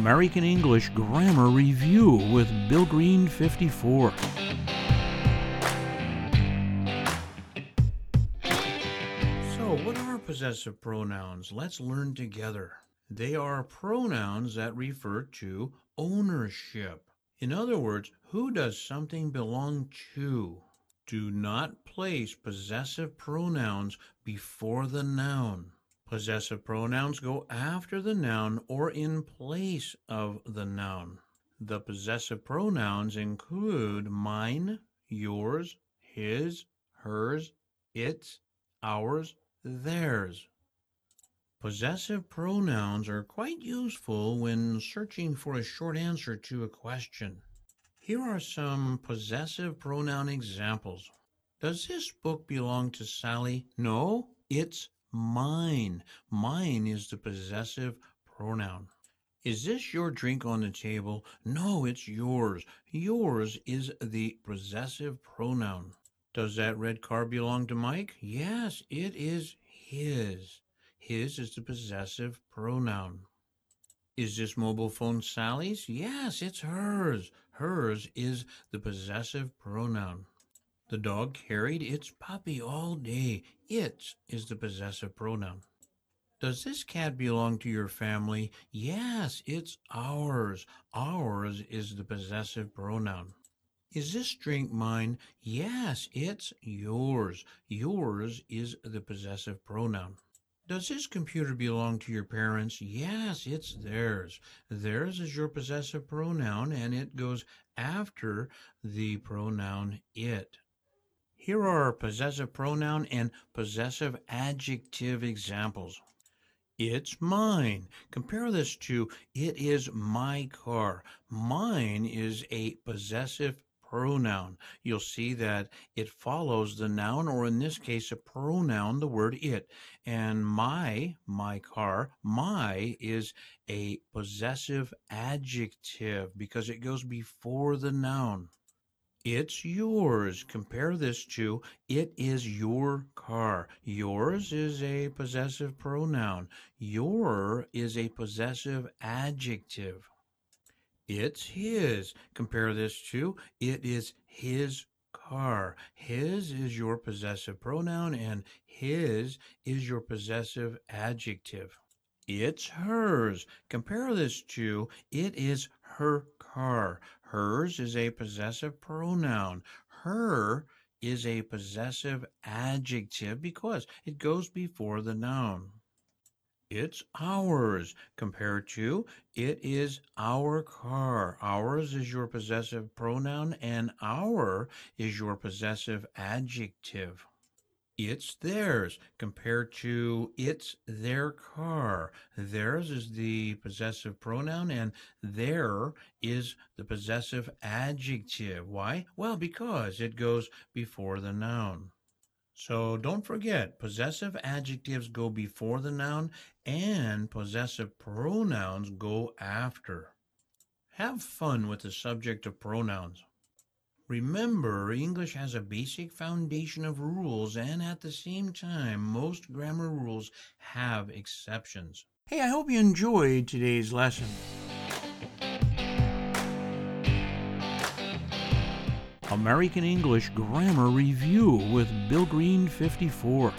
American English Grammar Review with Bill Green 54. So, what are possessive pronouns? Let's learn together. They are pronouns that refer to ownership. In other words, who does something belong to? Do not place possessive pronouns before the noun. Possessive pronouns go after the noun or in place of the noun. The possessive pronouns include mine, yours, his, hers, its, ours, theirs. Possessive pronouns are quite useful when searching for a short answer to a question. Here are some possessive pronoun examples. Does this book belong to Sally? No, it's mine. Mine is the possessive pronoun. Is this your drink on the table? No, it's yours. Yours is the possessive pronoun. Does that red car belong to Mike? Yes, it is his. His is the possessive pronoun. Is this mobile phone Sally's? Yes, it's hers. Hers is the possessive pronoun. The dog carried its puppy all day. It is is the possessive pronoun. Does this cat belong to your family? Yes, it's ours. Ours is the possessive pronoun. Is this drink mine? Yes, it's yours. Yours is the possessive pronoun. Does this computer belong to your parents? Yes, it's theirs. Theirs is your possessive pronoun and it goes after the pronoun it. Here are possessive pronoun and possessive adjective examples. It's mine. Compare this to it is my car. Mine is a possessive pronoun. You'll see that it follows the noun, or in this case, a pronoun, the word it. And my, my car, my is a possessive adjective because it goes before the noun. It's yours. Compare this to it is your car. Yours is a possessive pronoun. Your is a possessive adjective. It's his. Compare this to it is his car. His is your possessive pronoun and his is your possessive adjective. It's hers. Compare this to it is her car. Hers is a possessive pronoun. Her is a possessive adjective because it goes before the noun. It's ours compared to it is our car. Ours is your possessive pronoun and our is your possessive adjective. It's theirs compared to it's their car. Theirs is the possessive pronoun and their is the possessive adjective. Why? Well, because it goes before the noun. So don't forget, possessive adjectives go before the noun and possessive pronouns go after. Have fun with the subject of pronouns. Remember, English has a basic foundation of rules, and at the same time, most grammar rules have exceptions. Hey, I hope you enjoyed today's lesson. American English Grammar Review with Bill Green 54.